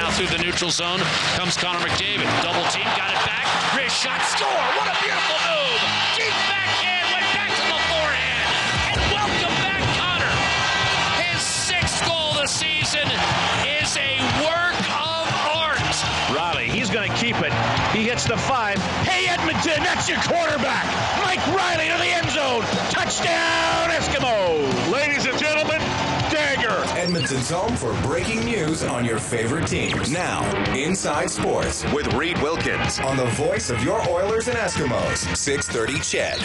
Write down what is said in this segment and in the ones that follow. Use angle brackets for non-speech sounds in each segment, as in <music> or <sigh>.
now through the neutral zone. Comes Connor McDavid. Double team, got it back. Wrist shot, score. What a beautiful move. Deep backhand, went back to the forehand. And welcome back, Connor. His sixth goal this season is a work of art. Riley, he's going to keep it. He hits the five. Hey, Edmonton, that's your quarterback. Mike Riley to the end zone. Touchdown, Eskimos. Ladies and gentlemen, Dagger. Edmonton's home for breaking news on your favorite teams. Now, Inside Sports with Reed Wilkins. on the voice of your Oilers and Eskimos. 630 Ched.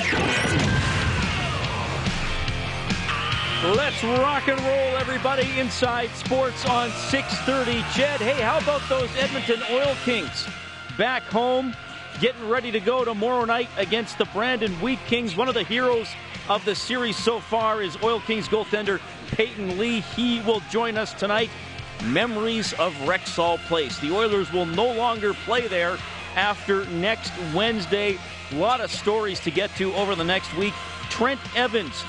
Let's rock and roll, everybody. Inside Sports on 6:30. Ched, hey, how about those Edmonton Oil Kings back home, getting ready to go tomorrow night against the Brandon Wheat Kings? One of the heroes of the series so far is Oil Kings goaltender Payton Lee. He will join us tonight. Memories of Rexall Place. The Oilers will no longer play there after next Wednesday. A lot of stories to get to over the next week. Trent Evans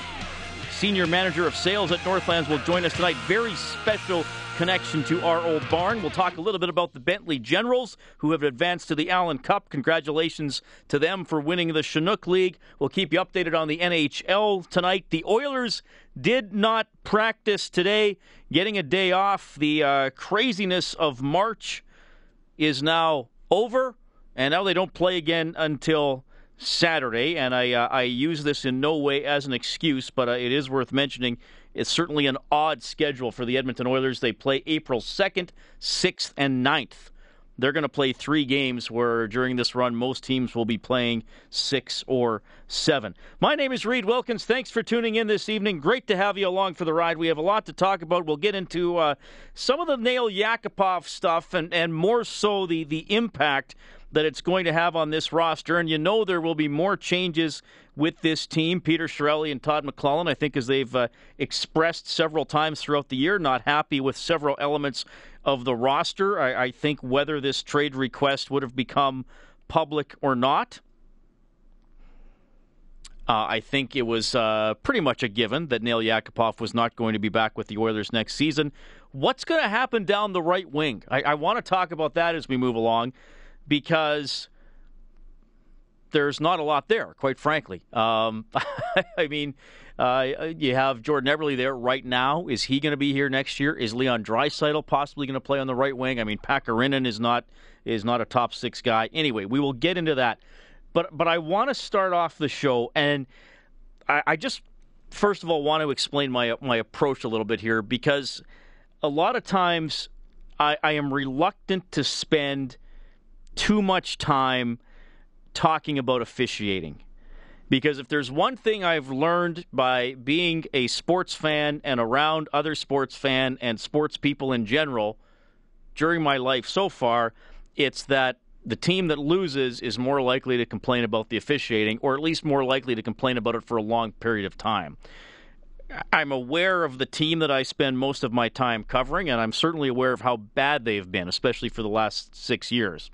senior manager of sales at Northlands, will join us tonight. Very special connection to our old barn. We'll talk a little bit about the Bentley Generals, who have advanced to the Allen Cup. Congratulations to them for winning the Chinook League. We'll keep you updated on the NHL tonight. The Oilers did not practice today, getting a day off. The uh, craziness of March is now over, and now they don't play again until Saturday. And I uh, I use this in no way as an excuse, but uh, it is worth mentioning. It's certainly an odd schedule for the Edmonton Oilers. They play April 2nd, 6th, and 9th. They're going to play three games where during this run, most teams will be playing six or seven. My name is Reed Wilkins. Thanks for tuning in this evening. Great to have you along for the ride. We have a lot to talk about. We'll get into uh, some of the Nail Yakupov stuff and, and more so the, the impact that it's going to have on this roster. And you know there will be more changes with this team. Peter Chiarelli and Todd McLellan, I think, as they've uh, expressed several times throughout the year, not happy with several elements of the roster. I, I think whether this trade request would have become public or not. Uh, I think it was uh, pretty much a given that Nail Yakupov was not going to be back with the Oilers next season. What's going to happen down the right wing? I, I want to talk about that as we move along because there's not a lot there, quite frankly. Um, <laughs> I mean, uh, you have Jordan Eberle there right now. Is he going to be here next year? Is Leon Draisaitl possibly going to play on the right wing? I mean, Pakarinen is not is not a top six guy. Anyway, we will get into that. But but I want to start off the show, and I, I just first of all want to explain my my approach a little bit here because a lot of times I, I am reluctant to spend too much time talking about officiating. Because if there's one thing I've learned by being a sports fan and around other sports fan and sports people in general during my life so far, it's that the team that loses is more likely to complain about the officiating, or at least more likely to complain about it for a long period of time. I'm aware of the team that I spend most of my time covering, and I'm certainly aware of how bad they've been, especially for the last six years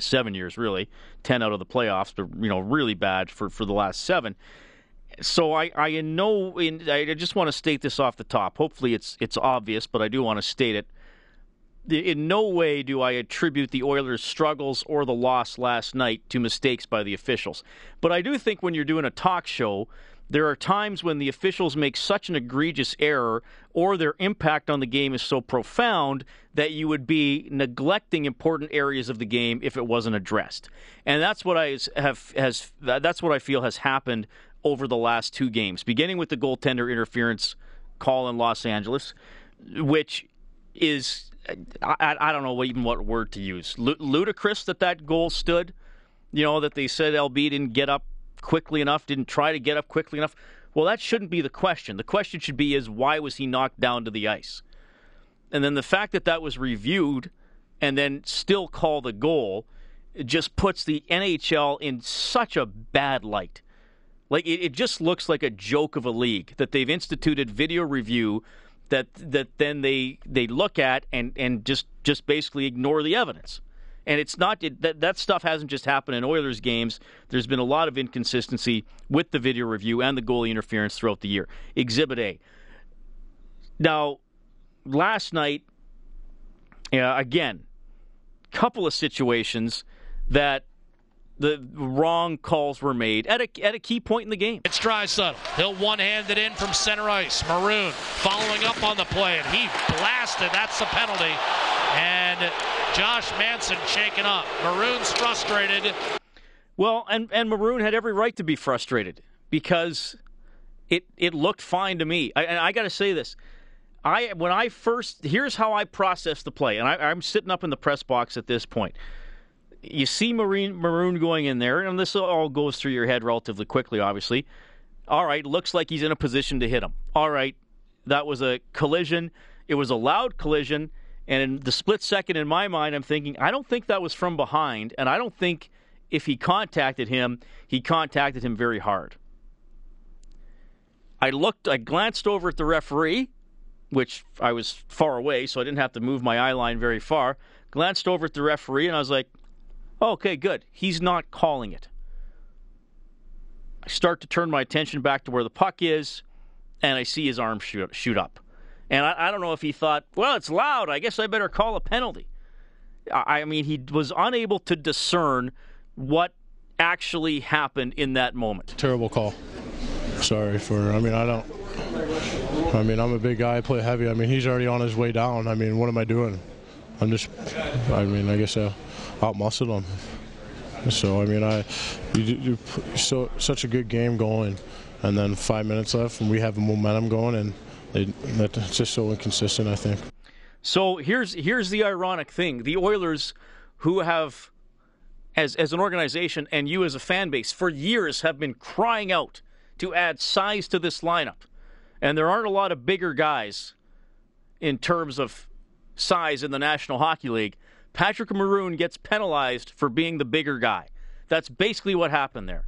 seven years really, ten out of the playoffs, but you know really bad for for the last seven. So I I know in, I just want to state this off the top. Hopefully it's it's obvious, but I do want to state it. In no way do I attribute the Oilers' struggles or the loss last night to mistakes by the officials. But I do think when you're doing a talk show, there are times when the officials make such an egregious error or their impact on the game is so profound that you would be neglecting important areas of the game if it wasn't addressed. And that's what I have has that's what I feel has happened over the last two games, beginning with the goaltender interference call in Los Angeles, which is I, I don't know even what word to use. Ludicrous that that goal stood. You know that they said LB didn't get up quickly enough, didn't try to get up quickly enough. Well, that shouldn't be the question. The question should be is why was he knocked down to the ice? And then the fact that that was reviewed and then still called a goal just puts the NHL in such a bad light. Like it, it just looks like a joke of a league that they've instituted video review that that then they they look at and and just just basically ignore the evidence. And it's not it, that that stuff hasn't just happened in Oilers games. There's been a lot of inconsistency with the video review and the goalie interference throughout the year. Exhibit A. Now, last night Yeah, again, couple of situations that the wrong calls were made at a, at a key point in the game. It's Draisaitl. He'll one-hand it in from center ice. Maroon following up on the play, and he blasted. That's the penalty. And Josh Manson shaken up. Maroon's frustrated. Well, and, and Maroon had every right to be frustrated because it it looked fine to me. I, and I got to say this. I when I first here's how I processed the play, and I, I'm sitting up in the press box at this point. You see Marine, Maroon going in there, and this all goes through your head relatively quickly, obviously. All right, looks like he's in a position to hit him. All right, that was a collision. It was a loud collision, and in the split second in my mind, I'm thinking, I don't think that was from behind, and I don't think if he contacted him, he contacted him very hard. I looked, I glanced over at the referee, which I was far away, so I didn't have to move my eye line very far. Glanced over at the referee, and I was like, oh, okay, good. He's not calling it. I start to turn my attention back to where the puck is, and I see his arm shoot, shoot up. And I, I don't know if he thought, well, it's loud. I guess I better call a penalty. I, I mean, he was unable to discern what actually happened in that moment. Terrible call. Sorry for. I mean, I don't. I mean, I'm a big guy. I play heavy. I mean, he's already on his way down. I mean, what am I doing? I'm just. I mean, I guess I outmuscled him. So I mean, I you, you so such a good game going, and then five minutes left, and we have momentum going, and they, that's just so inconsistent. I think. So here's here's the ironic thing: the Oilers, who have, as as an organization, and you as a fan base, for years have been crying out to add size to this lineup, and there aren't a lot of bigger guys in terms of size in the National Hockey League. Patrick Maroon gets penalized for being the bigger guy. That's basically what happened there.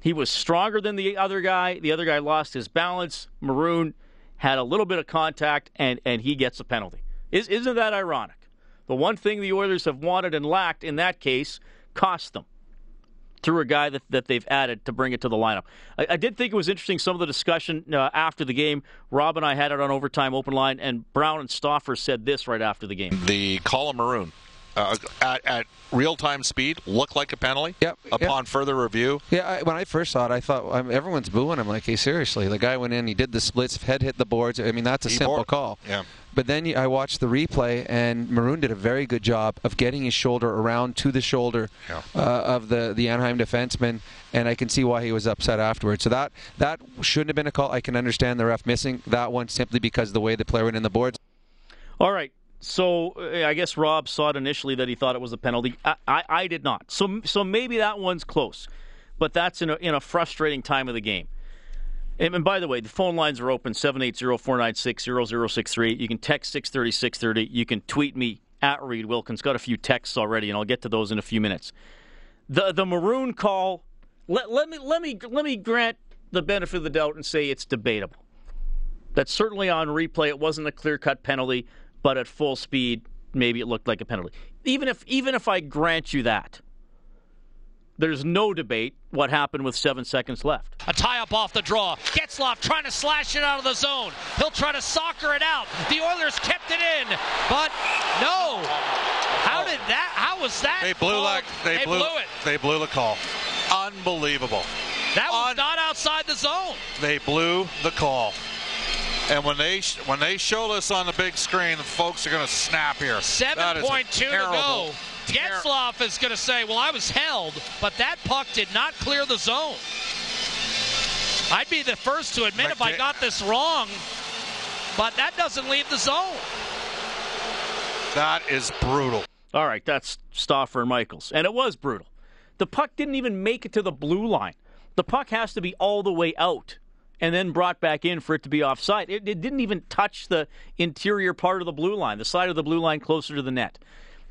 He was stronger than the other guy. The other guy lost his balance. Maroon had a little bit of contact, and, and he gets a penalty. Is, isn't that ironic? The one thing the Oilers have wanted and lacked in that case cost them through a guy that, that they've added to bring it to the lineup. I, I did think it was interesting some of the discussion uh, after the game. Rob and I had it on overtime open line, and Brown and Stauffer said this right after the game. The of maroon uh, at, at real time speed look like a penalty. Yep. Upon yep. further review. Yeah. I, when I first saw it, I thought I mean, everyone's booing. I'm like, hey, seriously, the guy went in, he did the splits, head hit the boards. I mean, that's a He simple bore- call. Yeah. But then I watched the replay, and Maroon did a very good job of getting his shoulder around to the shoulder Yeah. uh, of the, the Anaheim defenseman, and I can see why he was upset afterwards. So that that shouldn't have been a call. I can understand the ref missing that one simply because of the way the player went in the boards. All right. So uh, I guess Rob saw it initially that he thought it was a penalty. I, I, I did not. So so maybe that one's close, but that's in a, in a frustrating time of the game. And, by the way, the phone lines are open 780-496-0063. You can text 630 630. You can tweet me at Reed Wilkins. Got a few texts already, and I'll get to those in a few minutes. The the maroon call. Let, let me let me let me grant the benefit of the doubt and say it's debatable. That's certainly on replay. It wasn't a clear cut penalty, but at full speed, maybe it looked like a penalty. Even if even if I grant you that, there's no debate what happened with seven seconds left. A tie up off the draw. Getzlaf trying to slash it out of the zone. He'll try to soccer it out. The Oilers kept it in, but no. How did that? How was that? They blew called? like they, blew, it. They blew the call. Unbelievable. That was On- not outside the zone. They blew the call. And when they sh- when they show this on the big screen, the folks are going to snap here. That is Seven point two to go. ter- Getzlaf is going to say, "Well, I was held, but that puck did not clear the zone." I'd be the first to admit if I got this wrong, but that doesn't leave the zone. That is brutal. All right, that's Stauffer and Michaels. And it was brutal. The puck didn't even make it to the blue line. The puck has to be all the way out and then brought back in for it to be offside. It, it didn't even touch the interior part of the blue line, the side of the blue line closer to the net.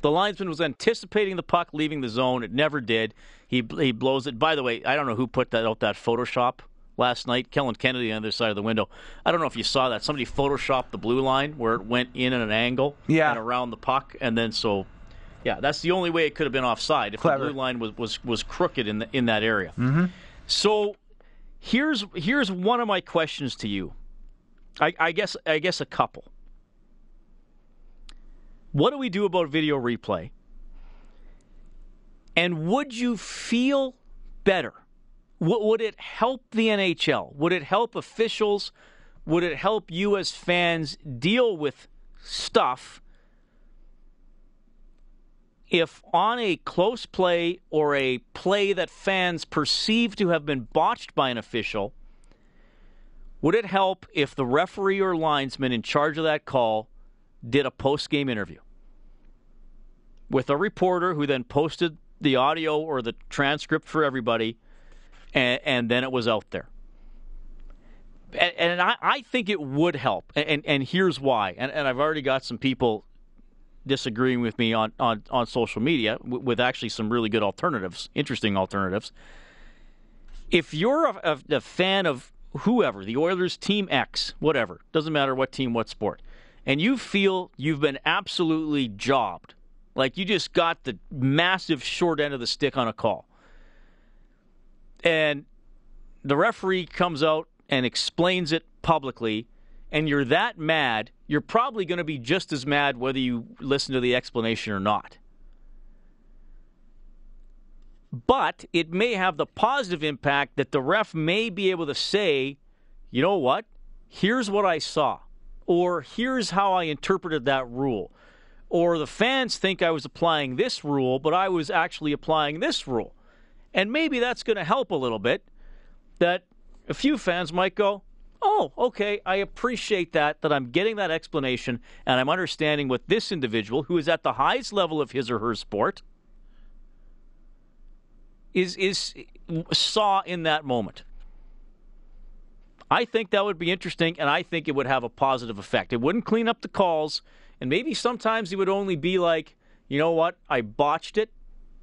The linesman was anticipating the puck leaving the zone. It never did. He he blows it. By the way, I don't know who put that out that Photoshop last night. Kellen Kennedy on the other side of the window. I don't know if you saw that. Somebody photoshopped the blue line where it went in at an angle Yeah. and around the puck, and then so yeah, that's the only way it could have been offside if Clever. the blue line was was, was crooked in the, in that area. Mm-hmm. So here's here's one of my questions to you. I, I guess I guess a couple. What do we do about video replay? And would you feel better? would it help the NHL? Would it help officials? Would it help you as fans deal with stuff if on a close play or a play that fans perceive to have been botched by an official, would it help if the referee or linesman in charge of that call did a post game interview with a reporter who then posted the audio or the transcript for everybody, and, and then it was out there? And, and I, I, think it would help, and, and here's why. And, and I've already got some people disagreeing with me on, on, on social media with, with actually some really good alternatives, interesting alternatives. If you're a, a, a fan of whoever, the Oilers, Team X, whatever, doesn't matter what team, what sport, and you feel you've been absolutely jobbed, like you just got the massive short end of the stick on a call, and the referee comes out and explains it publicly, and you're that mad you're probably going to be just as mad whether you listen to the explanation or not. But it may have the positive impact that the ref may be able to say, you know what? Here's what I saw. Or here's how I interpreted that rule. Or the fans think I was applying this rule, but I was actually applying this rule. And maybe that's going to help a little bit. That a few fans might go, oh, okay, I appreciate that, that I'm getting that explanation and I'm understanding what this individual, who is at the highest level of his or her sport, is, is saw in that moment. I think that would be interesting, and I think it would have a positive effect. It wouldn't clean up the calls, and maybe sometimes it would only be like, you know what, I botched it,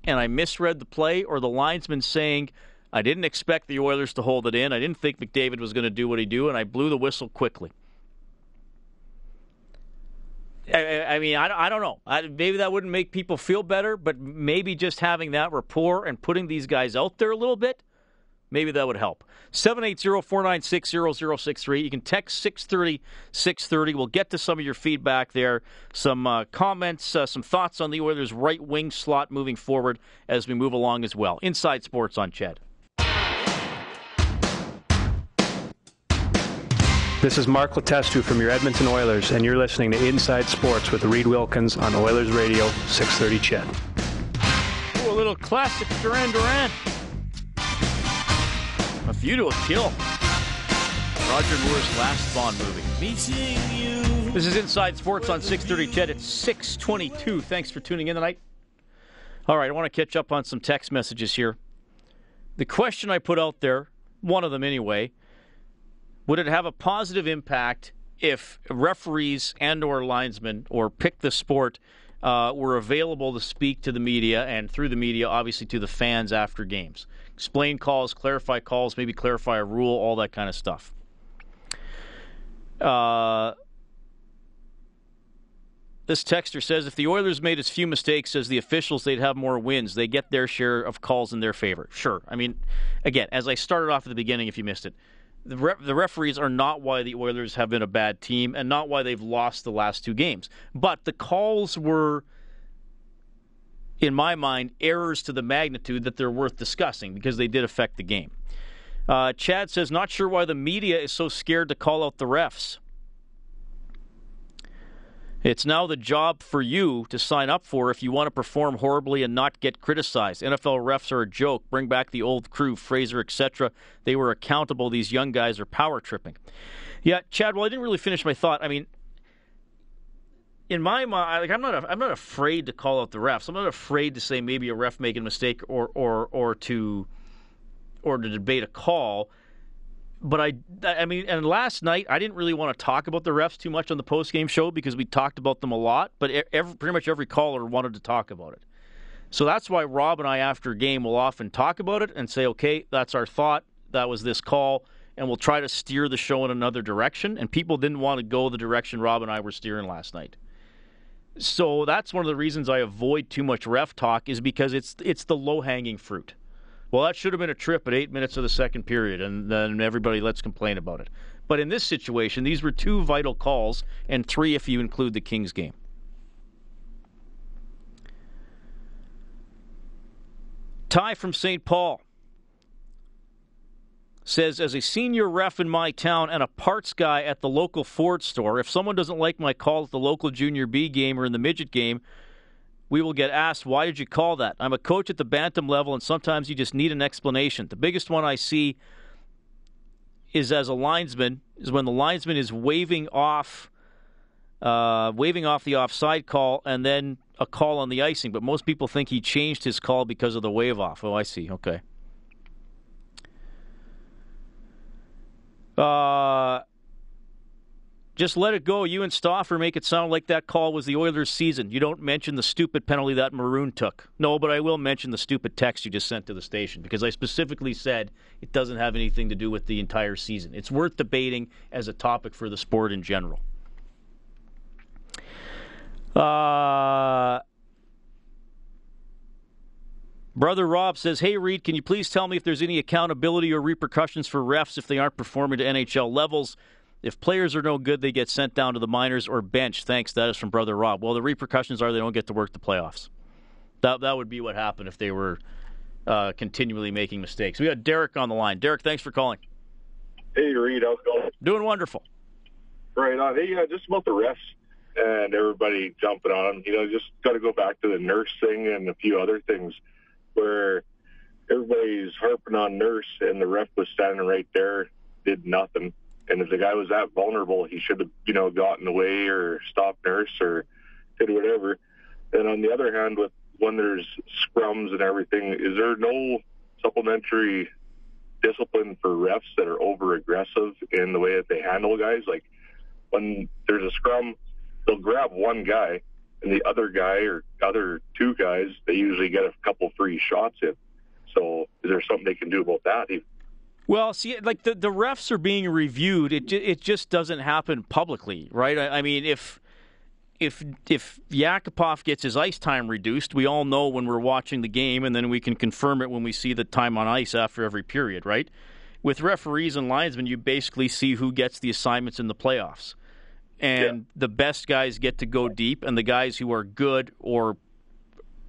and I misread the play, or the linesman saying, I didn't expect the Oilers to hold it in. I didn't think McDavid was going to do what he do, and I blew the whistle quickly. I, I mean, I, I don't know. I, maybe that wouldn't make people feel better, but maybe just having that rapport and putting these guys out there a little bit, maybe that would help. 780-496-0063. You can text 630 630. We'll get to some of your feedback there, some uh, comments, uh, some thoughts on the Oilers' right wing slot moving forward as we move along as well. Inside Sports on CHED. This is Mark Letestu from your Edmonton Oilers, and you're listening to Inside Sports with Reed Wilkins on Oilers Radio, 630 CHED. Ooh, a little classic Duran Duran. A View to a Kill. Roger Moore's last Bond movie. This is Inside Sports on 630 CHED. It's 622. Thanks for tuning in tonight. All right, I want to catch up on some text messages here. The question I put out there, one of them anyway, would it have a positive impact if referees and or linesmen or pick the sport uh, were available to speak to the media and through the media, obviously to the fans after games? Explain calls, clarify calls, maybe clarify a rule, all that kind of stuff. Uh, this texter says if the Oilers made as few mistakes as the officials, they'd have more wins. They get their share of calls in their favor. Sure. I mean, again, as I started off at the beginning, if you missed it, the, the referees are not why the Oilers have been a bad team and not why they've lost the last two games. But the calls were, in my mind, errors to the magnitude that they're worth discussing because they did affect the game. Uh, Chad says, not sure why the media is so scared to call out the refs. It's now the job for you to sign up for if you want to perform horribly and not get criticized. NFL refs are a joke. Bring back the old crew, Fraser, etc. They were accountable. These young guys are power tripping. Yeah, Chad. Well, I didn't really finish my thought. I mean, in my mind, like I'm not, I'm not afraid to call out the refs. I'm not afraid to say maybe a ref making a mistake or, or, or to, or to debate a call but I, I mean, and last night I didn't really want to talk about the refs too much on the post game show because we talked about them a lot. But every, pretty much every caller wanted to talk about it, so that's why Rob and I after a game will often talk about it and say, okay, that's our thought. That was this call, and we'll try to steer the show in another direction. And people didn't want to go the direction Rob and I were steering last night. So that's one of the reasons I avoid too much ref talk is because it's it's the low hanging fruit well, that should have been a trip at eight minutes of the second period, and then everybody lets complain about it. But in this situation, these were two vital calls, and three if you include the Kings game. Ty from St. Paul says, As a senior ref in my town and a parts guy at the local Ford store, if someone doesn't like my call at the local junior B game or in the midget game, we will get asked, why did you call that? I'm a coach at the bantam level, and sometimes you just need an explanation. The biggest one I see is as a linesman, is when the linesman is waving off, uh, waving off the offside call, and then a call on the icing. But most people think he changed his call because of the wave off. Oh, I see. Okay. Uh, just let it go. You and Stauffer make it sound like that call was the Oilers' season. You don't mention the stupid penalty that Maroon took. No, but I will mention the stupid text you just sent to the station because I specifically said it doesn't have anything to do with the entire season. It's worth debating as a topic for the sport in general. Uh, Brother Rob says, Hey, Reed, can you please tell me if there's any accountability or repercussions for refs if they aren't performing to NHL levels? If players are no good, they get sent down to the minors or bench. Thanks. That is from Brother Rob. Well, the repercussions are they don't get to work the playoffs. That, that would be what happened if they were uh, continually making mistakes. We got Derek on the line. Derek, thanks for calling. Hey, Reed, how's it going? Doing wonderful. Right on. Hey, uh, just about the refs and everybody jumping on them. You know, just got to go back to the nurse thing and a few other things where everybody's harping on Nurse and the ref was standing right there, did nothing. And if the guy was that vulnerable, he should have, you know, gotten away or stopped Nurse or did whatever. And on the other hand, with when there's scrums and everything, is there no supplementary discipline for refs that are over aggressive in the way that they handle guys? Like when there's a scrum, they'll grab one guy and the other guy or other two guys, they usually get a couple free shots in. So is there something they can do about that? Well, see, like the, the refs are being reviewed. It it just doesn't happen publicly, right? I, I mean, if if if Yakupov gets his ice time reduced, we all know when we're watching the game, and then we can confirm it when we see the time on ice after every period, right? With referees and linesmen, you basically see who gets the assignments in the playoffs and yeah. the best guys get to go deep, and the guys who are good or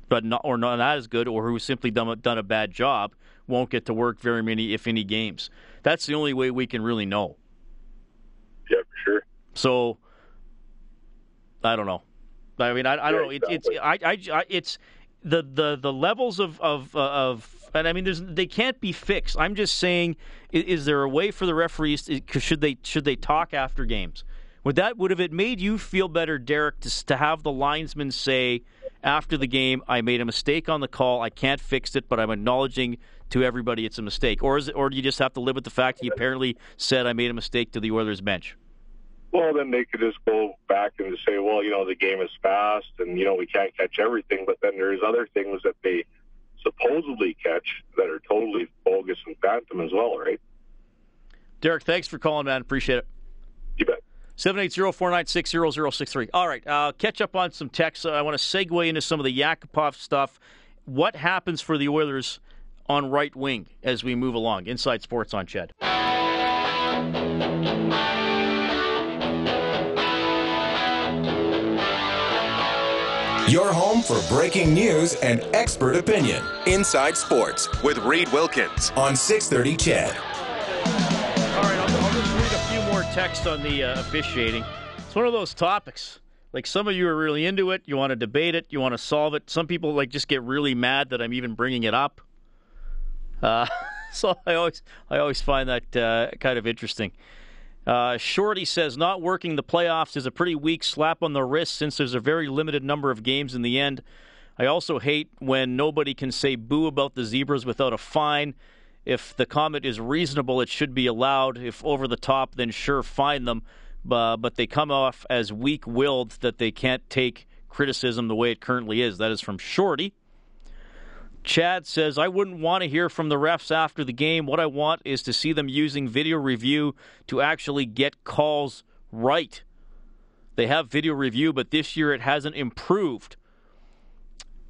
but not or not as good or who simply done done a bad job won't get to work very many, if any, games. That's the only way we can really know. Yeah, for sure. So I don't know. I mean, I, I don't yeah, know. It, it's I, I, I, it's the the the levels of of uh, of and I mean, there's they can't be fixed. I'm just saying, is, is there a way for the referees? To, should they should they talk after games? Would that would have it made you feel better, Derek, to, to have the linesman say after the game, "I made a mistake on the call. I can't fix it, but I'm acknowledging to everybody it's a mistake," or is it, or do you just have to live with the fact he apparently said, "I made a mistake" to the Oilers bench? Well, then they could just go back and say, "Well, you know, the game is fast, and you know we can't catch everything." But then there's other things that they supposedly catch that are totally bogus and phantom as well, right? Derek, thanks for calling, man. Appreciate it. You bet. 780-496-0063. All right, uh, catch up on some texts. I want to segue into some of the Yakupov stuff. What happens for the Oilers on right wing as we move along? Inside Sports on Ched. Your home for breaking news and expert opinion. Inside Sports with Reed Wilkins on 630 Ched text on the uh, officiating. It's one of those topics. Like some of you are really into it. You want to debate it. You want to solve it. Some people like just get really mad that I'm even bringing it up. Uh, <laughs> so I always I always find that uh, kind of interesting. Uh, Shorty says not working the playoffs is a pretty weak slap on the wrist since there's a very limited number of games in the end. I also hate when nobody can say boo about the zebras without a fine. If the comment is reasonable, it should be allowed. If over the top, then sure, fine them. Uh, but they come off as weak willed that they can't take criticism the way it currently is. That is from Shorty. Chad says, I wouldn't want to hear from the refs after the game. What I want is to see them using video review to actually get calls right. They have video review, but this year it hasn't improved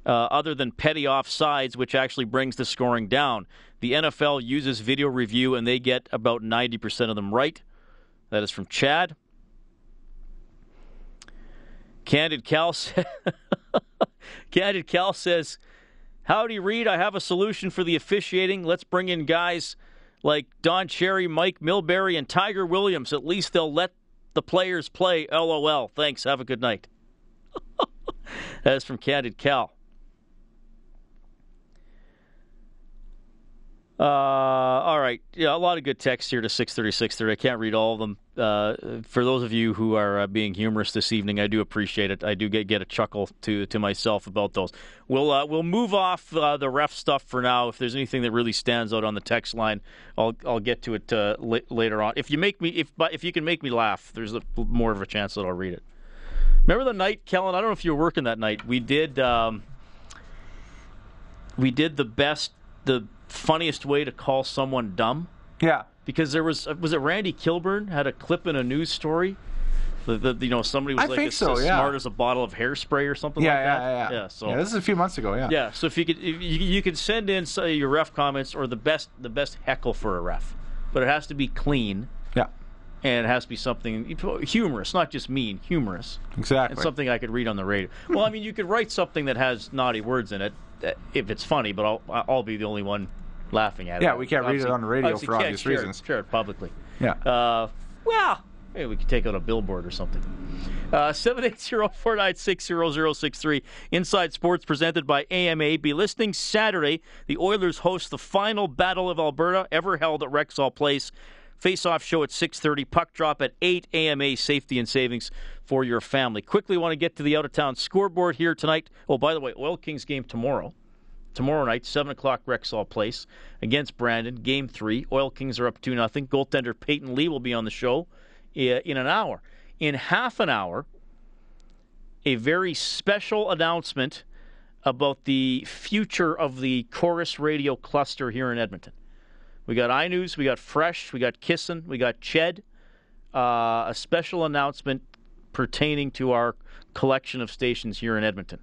uh, other than petty offsides, which actually brings the scoring down. The NFL uses video review, and they get about 90% of them right. That is from Chad. Candid Cal, <laughs> Candid Cal says, Howdy, Reed. I have a solution for the officiating. Let's bring in guys like Don Cherry, Mike Milbury, and Tiger Williams. At least they'll let the players play. LOL. Thanks. Have a good night. <laughs> That's from Candid Cal. Uh, all right. Yeah, a lot of good text here to 630, 630. I can't read all of them. Uh, for those of you who are uh, being humorous this evening, I do appreciate it. I do get, get a chuckle to to myself about those. We'll uh, we'll move off uh, the ref stuff for now. If there's anything that really stands out on the text line, I'll I'll get to it uh, later on. If you make me if if you can make me laugh, there's a, more of a chance that I'll read it. Remember the night, Kellen? I don't know if you were working that night. We did um, we did the best the funniest way to call someone dumb. Yeah. Because there was was it Randy Kilburn had a clip in a news story. The, the you know somebody was I like as, so, as yeah. smart as a bottle of hairspray or something Yeah, like yeah, that. yeah, yeah. yeah. So yeah, this is a few months ago. Yeah. yeah, so if you could, if you, you could send in say, your ref comments or the best, the best heckle for a ref, but it has to be clean. And it has to be something humorous, not just mean, humorous, Exactly. and something I could read on the radio. <laughs> well, I mean, you could write something that has naughty words in it uh, if it's funny, but I'll I'll be the only one laughing at it. Yeah, we can't read it on the radio for obvious share it- reasons. Share it publicly. Yeah. Uh, well, maybe we could take out a billboard or something. Uh, 780-496-0063. Inside Sports presented by AMA. Be listening Saturday. The Oilers host the final Battle of Alberta ever held at Rexall Place. Face-off show at 6.30. Puck drop at 8 AMA. Safety and savings for your family. Quickly want to get to the out-of-town scoreboard here tonight. Oh, by the way, Oil Kings game tomorrow. Tomorrow night, 7 o'clock, Rexall Place against Brandon. Game three. Oil Kings are up 2 nothing. Goaltender Payton Lee will be on the show eh, in an hour. In half an hour, a very special announcement about the future of the Corus Radio cluster here in Edmonton. We got iNews, we got Fresh, we got Kissin, we got Ched. Uh, a special announcement pertaining to our collection of stations here in Edmonton.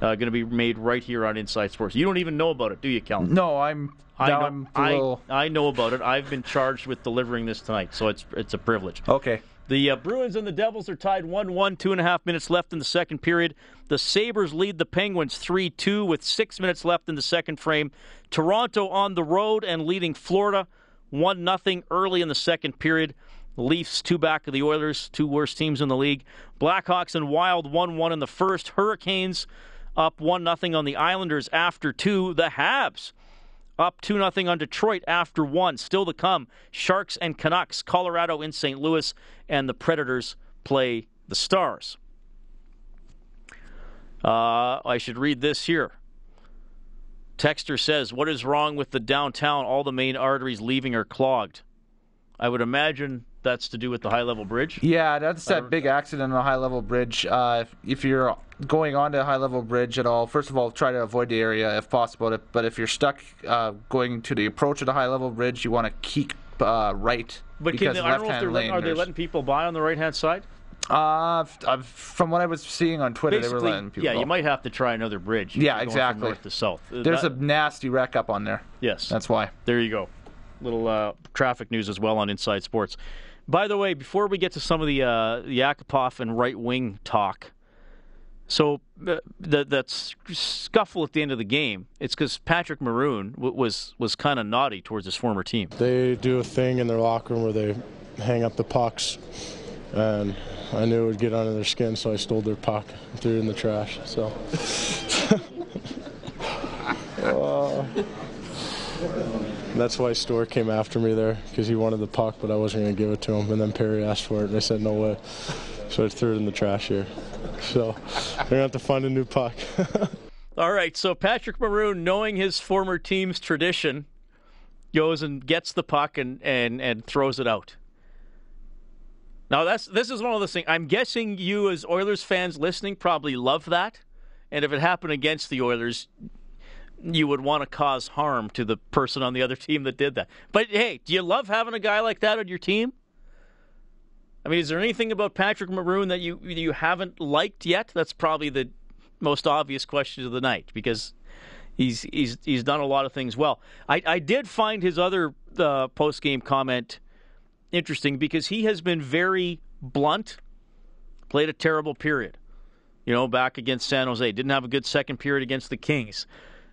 Uh, going to be made right here on Inside Sports. You don't even know about it, do you, Kellen? No, I'm. I now know, I'm I, little. I know about it. I've been charged with delivering this tonight, so it's it's a privilege. Okay. The uh, Bruins and the Devils are tied 1 1, two and a half minutes left in the second period. The Sabres lead the Penguins 3 2 with six minutes left in the second frame. Toronto on the road and leading Florida 1 0 early in the second period. Leafs two back of the Oilers, two worst teams in the league. Blackhawks and Wild 1 1 in the first. Hurricanes up 1 0 on the Islanders after two. The Habs up 2 0 on Detroit after one. Still to come, Sharks and Canucks, Colorado in St. Louis, and the Predators play the Stars. Uh, I should read this here. Texter says, What is wrong with the downtown? All the main arteries leaving are clogged. I would imagine that's to do with the high level bridge. Yeah, that's that big accident on the high level bridge. Uh, if, if you're going onto a high level bridge at all, first of all, try to avoid the area if possible. But if you're stuck uh, going to the approach of the high level bridge, you want to keep uh, right. But can because they, I don't know if left-hand they're letting, lane, are they letting people by on the right hand side? Uh, f- uh, from what I was seeing on Twitter, they were letting people yeah, go. you might have to try another bridge. Yeah, you're going from exactly. North to south. Uh, There's that- a nasty wreck up on there. yes. That's why. There you go. Little uh, traffic news as well on Inside Sports. By the way, before we get to some of the uh, Yakupov and right wing talk, so uh, that that scuffle at the end of the game, it's because Patrick Maroon w- was was kind of naughty towards his former team. They do a thing in their locker room where they hang up the pucks, and I knew it would get under their skin, so I stole their puck and threw it in the trash. So. <laughs> <laughs> Uh, that's why Store came after me there because he wanted the puck, but I wasn't going to give it to him. And then Perry asked for it, and I said no way. So I threw it in the trash here. So they're going to have to find a new puck. <laughs> All right, so Patrick Maroon, knowing his former team's tradition, goes and gets the puck and, and, and throws it out. Now that's this is one of those things. I'm guessing you as Oilers fans listening probably love that, and if it happened against the Oilers, you would want to cause harm to the person on the other team that did that. But hey, do you love having a guy like that on your team? I mean, is there anything about Patrick Maroon that you you haven't liked yet? That's probably the most obvious question of the night because he's he's he's done a lot of things well. I, I did find his other uh, post game comment interesting because he has been very blunt. Played a terrible period, you know, back against San Jose. Didn't have a good second period against the Kings.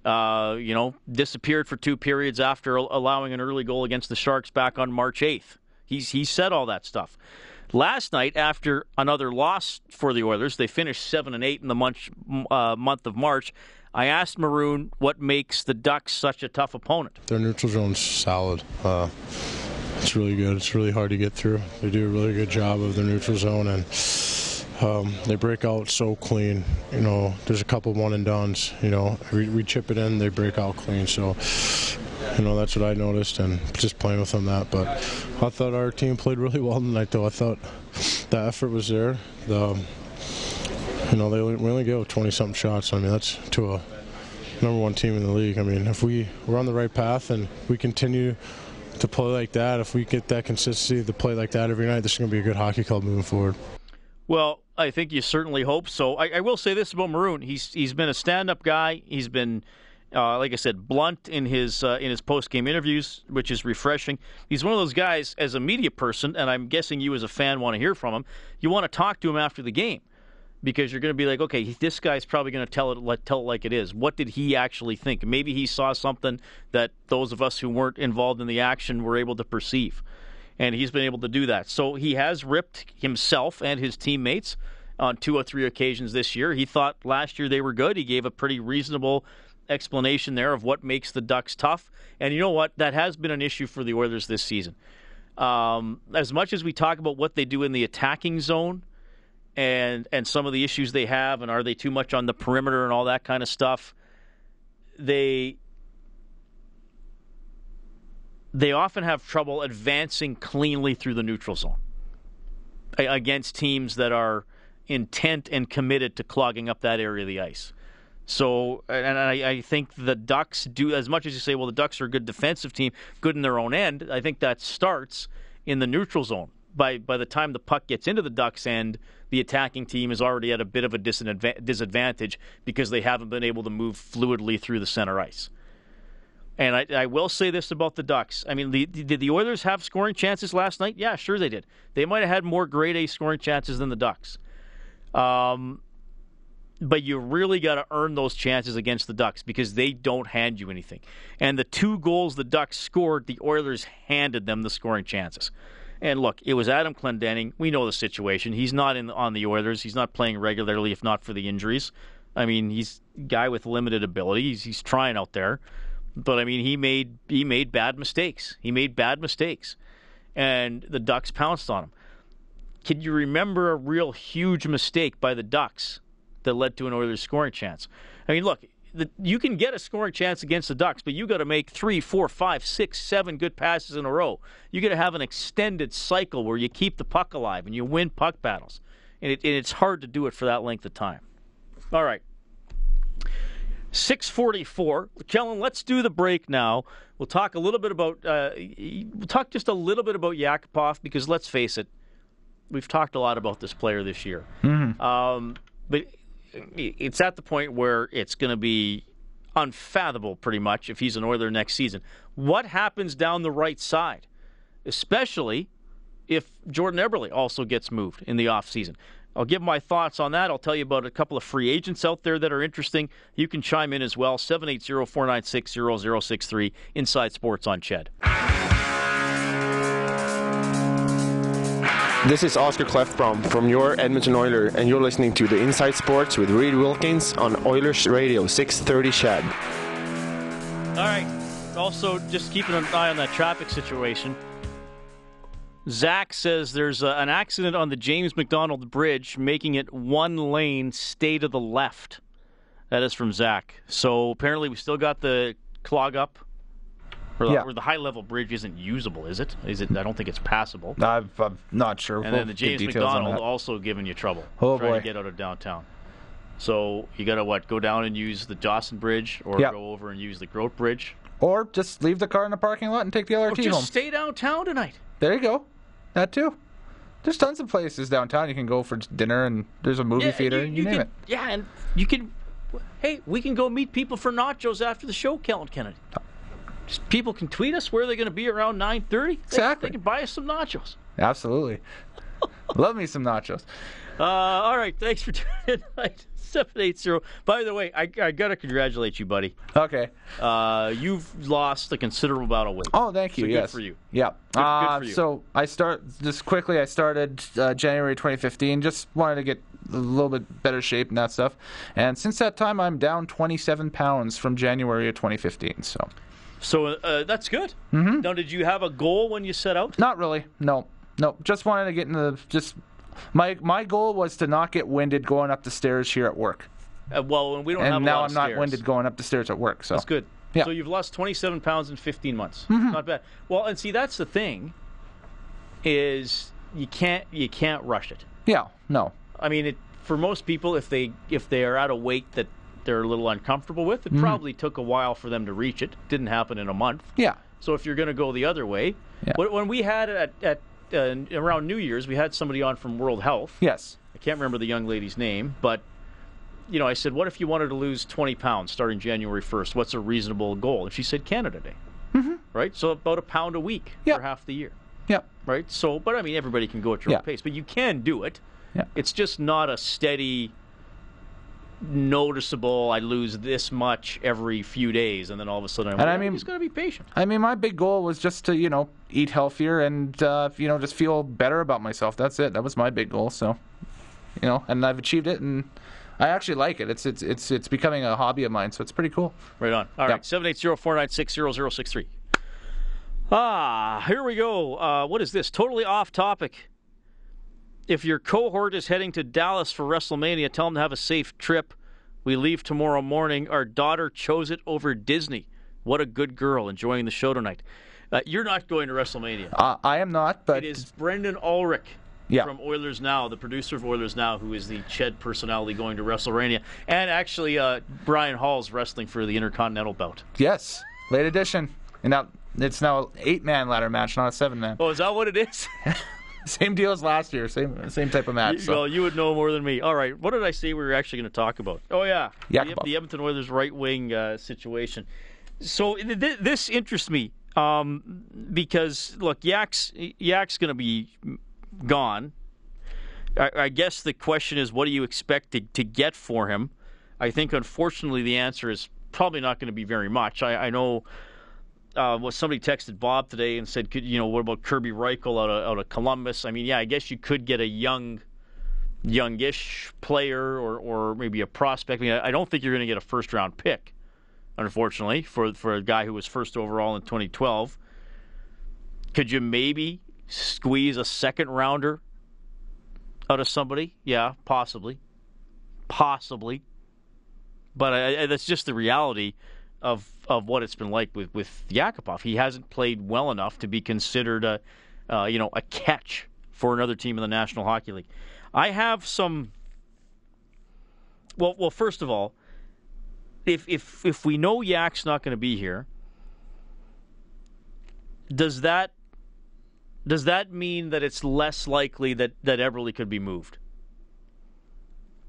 Uh, you know, disappeared for two periods after allowing an early goal against the Sharks back on March 8th. He's he said all that stuff. Last night, after another loss for the Oilers, they finished seven and eight in the month uh, month of March. I asked Maroon what makes the Ducks such a tough opponent. Their neutral zone's solid. Uh, it's really good. It's really hard to get through. They do a really good job of the neutral zone and um, they break out so clean. You know, there's a couple one and duns. You know, we, we chip it in, they break out clean. So, you know, that's what I noticed, and just playing with them that. But I thought our team played really well tonight, though. I thought the effort was there. The you know, they only, we only go 20 something shots. I mean, that's to a number one team in the league. I mean, if we we're on the right path and we continue to play like that, if we get that consistency to play like that every night, this is going to be a good hockey club moving forward. Well, I think you certainly hope so. I, I will say this about Maroon: he's he's been a stand-up guy. He's been, uh, like I said, blunt in his uh, in his post-game interviews, which is refreshing. He's one of those guys as a media person, and I'm guessing you as a fan want to hear from him. You want to talk to him after the game because you're going to be like, okay, this guy's probably going to tell it tell it like it is. What did he actually think? Maybe he saw something that those of us who weren't involved in the action were able to perceive and he's been able to do that. So he has ripped himself and his teammates on two or three occasions this year. He thought last year they were good. He gave a pretty reasonable explanation there of what makes the Ducks tough. And you know what? That has been an issue for the Oilers this season. Um, as much as we talk about what they do in the attacking zone and and some of the issues they have, and are they too much on the perimeter and all that kind of stuff, they they often have trouble advancing cleanly through the neutral zone against teams that are intent and committed to clogging up that area of the ice. So, and I, I, think the Ducks do, as much as you say, well, the Ducks are a good defensive team, good in their own end, I think that starts in the neutral zone. By, by the time the puck gets into the Ducks' end, the attacking team is already at a bit of a disadvantage because they haven't been able to move fluidly through the center ice. And I, I, will say this about the Ducks. I mean, the, did the Oilers have scoring chances last night? Yeah, sure they did. They might have had more grade A scoring chances than the Ducks. Um, but you really got to earn those chances against the Ducks because they don't hand you anything. And the two goals the Ducks scored, the Oilers handed them the scoring chances. And look, it was Adam Clendening. We know the situation. He's not in on the Oilers. He's not playing regularly, if not for the injuries. I mean, he's a guy with limited ability. He's, he's trying out there. But I mean, he made he made bad mistakes. He made bad mistakes, and the Ducks pounced on him. Can you remember a real huge mistake by the Ducks that led to an Oilers scoring chance? I mean, look, the, you can get a scoring chance against the Ducks, but you got to make three, four, five, six, seven good passes in a row. You got to have an extended cycle where you keep the puck alive and you win puck battles, and, it, and it's hard to do it for that length of time. All right. 644. Kellen, let's do the break now. We'll talk a little bit about, uh, we'll talk just a little bit about Yakupov because let's face it, we've talked a lot about this player this year. Mm-hmm. Um, but it's at the point where it's going to be unfathomable pretty much if he's an Oiler next season. What happens down the right side, especially if Jordan Eberle also gets moved in the offseason? I'll give my thoughts on that. I'll tell you about a couple of free agents out there that are interesting. You can chime in as well. 780 496 0063 Inside Sports on Ched. This is Oscar Klefbom from your Edmonton Oiler, and you're listening to the Inside Sports with Reed Wilkins on Oilers Radio 630 Ched. All right. Also, just keeping an eye on that traffic situation. Zach says there's a, an accident on the James MacDonald Bridge, making it one lane, stay to the left. That is from Zach. So apparently, we still got the clog up. Or, yeah. or the high level bridge isn't usable, is it? Is it? I don't think it's passable. i am not sure. And we'll then the James MacDonald also giving you trouble. Oh trying boy. to get out of downtown. So you got to what? Go down and use the Dawson Bridge, or yep. go over and use the Groat Bridge, or just leave the car in the parking lot and take the LRT or just home. Stay downtown tonight. There you go. That too. There's tons of places downtown you can go for dinner, and there's a movie yeah, theater. You, you name can, it. Yeah, and you can. Hey, we can go meet people for nachos after the show, Kellen Kennedy. Just people can tweet us where they're going to be around 9:30. Exactly. They, they, can buy us some nachos. Absolutely. <laughs> Love me some nachos. Uh, all right, thanks for <laughs> tuning in. Seven eight zero. By the way, I, I gotta congratulate you, buddy. Okay. Uh, you've lost a considerable amount of weight. Oh, thank you. So good for you. Yeah. Good- good Uh, for you. So I start just quickly. I started uh, January 2015. Just wanted to get a little bit better shape and that stuff. And since that time, I'm down 27 pounds from January of 2015. So. So uh, that's good. Mm-hmm. Now, did you have a goal when you set out? Not really. No. No. Just wanted to get in the just. My my goal was to not get winded going up the stairs here at work. Uh, well, we don't have and a now lot I'm of not stairs. winded going up the stairs at work. So That's good. Yeah. So you've lost 27 pounds in 15 months. Mhm. Not bad. Well, and see that's the thing is you can't you can't rush it. Yeah. No. I mean, it, for most people, if they if they are at a weight that they're a little uncomfortable with, it Mhm. probably took a while for them to reach it. Didn't happen in a month. Yeah. So if you're going to go the other way, Yeah. when, when we had at at uh, around New Year's, we had somebody on from World Health. Yes. I can't remember the young lady's name, but you know, I said, "What if you wanted to lose 20 pounds starting January 1st? What's a reasonable goal?" And she said, "Canada Day." Mm-hmm. Right, so about a pound a week for half the year. Yep. Right. So, but I mean, everybody can go at your Yeah. own pace, but you can do it. Yeah. It's just not a steady, noticeable. I lose this much every few days, and then all of a sudden, I'm And I mean- just got to be patient. I mean, my big goal was just to, you know, eat healthier and, uh, you know, just feel better about myself. That's it. That was my big goal. So, you know, and I've achieved it, and I actually like it. It's it's it's it's becoming a hobby of mine, so it's pretty cool. Right on. All right, seven eight zero four nine six zero zero six three. Ah, here we go. Uh, what is this? Totally off topic. If your cohort is heading to Dallas for WrestleMania, tell them to have a safe trip. We leave tomorrow morning. Our daughter chose it over Disney. What a good girl, enjoying the show tonight. Uh, you're not going to WrestleMania. Uh, I am not, but it is Brendan Ulrich Yeah. from Oilers Now, the producer of Oilers Now, who is the Ched personality going to WrestleMania, and actually uh, Brian Hall's wrestling for the Intercontinental belt. yes, late edition, and now it's now an eight man ladder match, not a seven man. Oh, is that what it is? <laughs> <laughs> Same deal as last year. Same same type of match. So. Well, you would know more than me. All right, what did I say we were actually going to talk about? Oh yeah, the, the Edmonton Oilers right wing uh, situation. So th- this interests me um, because look, Yak's Yak's going to be gone. I, I guess the question is, what do you expect to, to get for him? I think, unfortunately, the answer is probably not going to be very much. I, I know. Uh, well, somebody texted Bob today and said, could, you know, what about Kerby Rychel out of, out of Columbus? I mean, yeah, I guess you could get a young, youngish player or, or maybe a prospect. I mean, I don't think you're going to get a first round pick, unfortunately, for for a guy who was first overall in 2012. Could you maybe squeeze a second rounder out of somebody? Yeah, possibly, possibly. But I, I, that's just the reality of of what it's been like with with Yakupov. He hasn't played well enough to be considered a uh, you know a catch for another team in the National Hockey League. I have some. Well, well, first of all, if if if we know Yak's not going to be here, does that does that mean that it's less likely that that Eberle could be moved?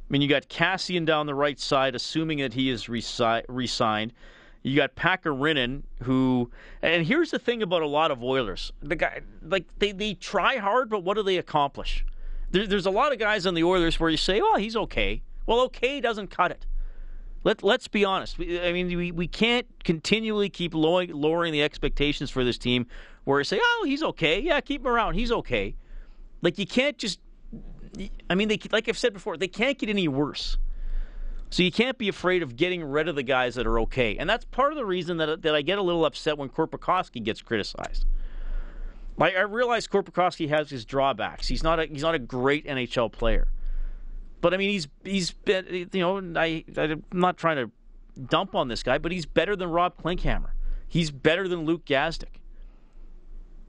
I mean, you got Kassian down the right side, assuming that he is resi- re-signed. You got Pakarinen, who, and here's the thing about a lot of Oilers: the guy, like they, they try hard, but what do they accomplish? There, there's a lot of guys on the Oilers where you say, "Well, he's okay." Well, okay doesn't cut it. Let Let's be honest. I mean, we, we can't continually keep lowering, lowering the expectations for this team. Where you say, "Oh, he's okay. Yeah, keep him around. He's okay." Like you can't just I mean, they like I've said before, they can't get any worse. So you can't be afraid of getting rid of the guys that are okay, and that's part of the reason that that I get a little upset when Korpikoski gets criticized. I realize Korpikoski has his drawbacks. He's not a he's not a great NHL player, but I mean he's he's been you know I I'm not trying to dump on this guy, but he's better than Rob Klinkhammer. He's better than Luke Gazdic.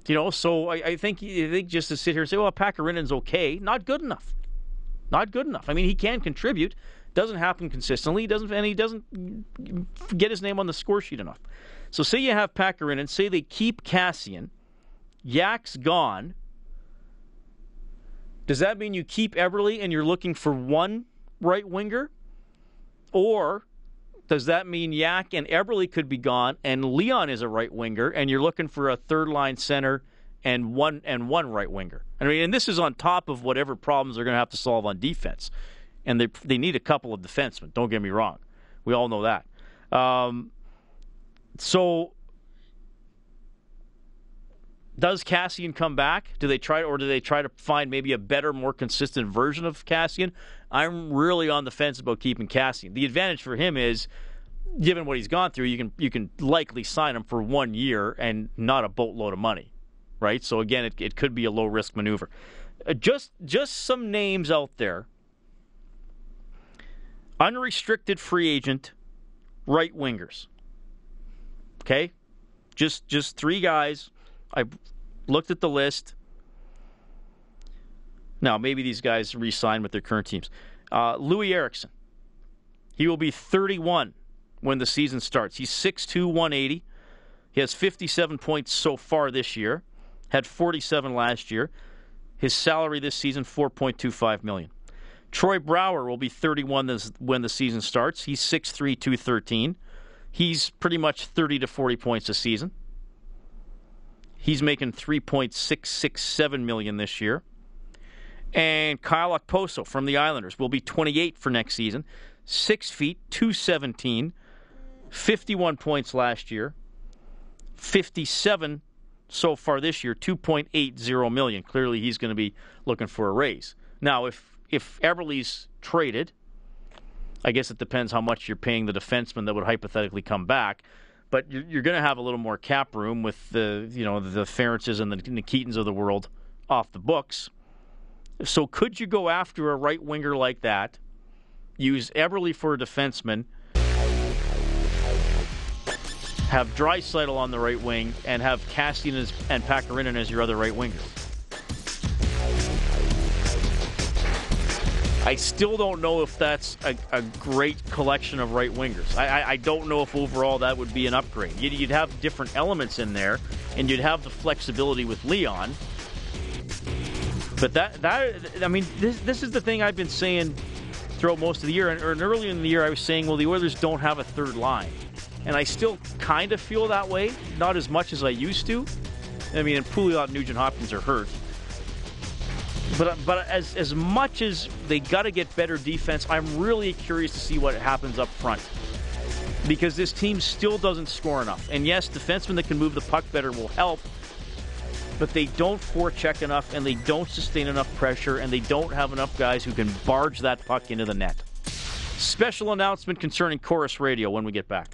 You know, so I, I think I think just to sit here and say, well, Pakarinen's okay, not good enough. Not good enough. I mean, he can contribute. Doesn't happen consistently. Doesn't, and he doesn't get his name on the score sheet enough. So, say you have Pakarinen, and Say they keep Kassian. Yak's gone. Does that mean you keep Eberle and you're looking for one right winger, or does that mean Yak and Eberle could be gone and Leon is a right winger and you're looking for a third line center and one and one right winger? I mean, and this is on top of whatever problems they're going to have to solve on defense. And they they need a couple of defensemen. Don't get me wrong. We all know that. Um, so does Kassian come back? Do they try, or do they try to find maybe a better, more consistent version of Kassian? I'm really on the fence about keeping Kassian. The advantage for him is, given what he's gone through, you can you can likely sign him for one year and not a boatload of money, right? So again, it, it could be a low risk maneuver. Uh, just just some names out there. Unrestricted free agent, right wingers. Okay, just just three guys I looked at the list. Now, maybe these guys re sign with their current teams. Uh, Loui Eriksson. He will be 31 when the season starts. He's 6'2, 180. He has 57 points so far this year, had 47 last year. His salary this season, 4.25 million. Troy Brouwer will be 31 this, when the season starts. He's 6'3, 213. He's pretty much 30 to 40 points a season. He's making 3.667 million this year. And Kyle Okposo from the Islanders will be 28 for next season. Six feet, 217, 51 points last year, 57 so far this year, 2.80 million. Clearly, he's going to be looking for a raise. Now, if if Eberle's traded, I guess it depends how much you're paying the defenseman that would hypothetically come back but you're, you're going to have a little more cap room with the you know the Ferences and the Nikitins of the world off the books. So could you go after a right winger like that? Use Eberle for a defenseman. Have Draisaitl on the right wing and have Kassian and Pakarinen as your other right wingers. I still don't know if that's a, a great collection of right wingers. I, I, I, don't know if overall that would be an upgrade. You'd, you'd, have different elements in there, and you'd have the flexibility with Leon. But that that I mean, this this is the thing I've been saying throughout most of the year, and, and earlier in the year I was saying, well, the Oilers don't have a third line, and I still kind of feel that way, not as much as I used to. I mean, and Pouliot, Nugent Hopkins are hurt. But uh, but as as much as they got to get better defense, I'm really curious to see what happens up front. Because this team still doesn't score enough. And yes, defensemen that can move the puck better will help, but they don't forecheck enough and they don't sustain enough pressure and they don't have enough guys who can barge that puck into the net. Special announcement concerning Corus Radio when we get back.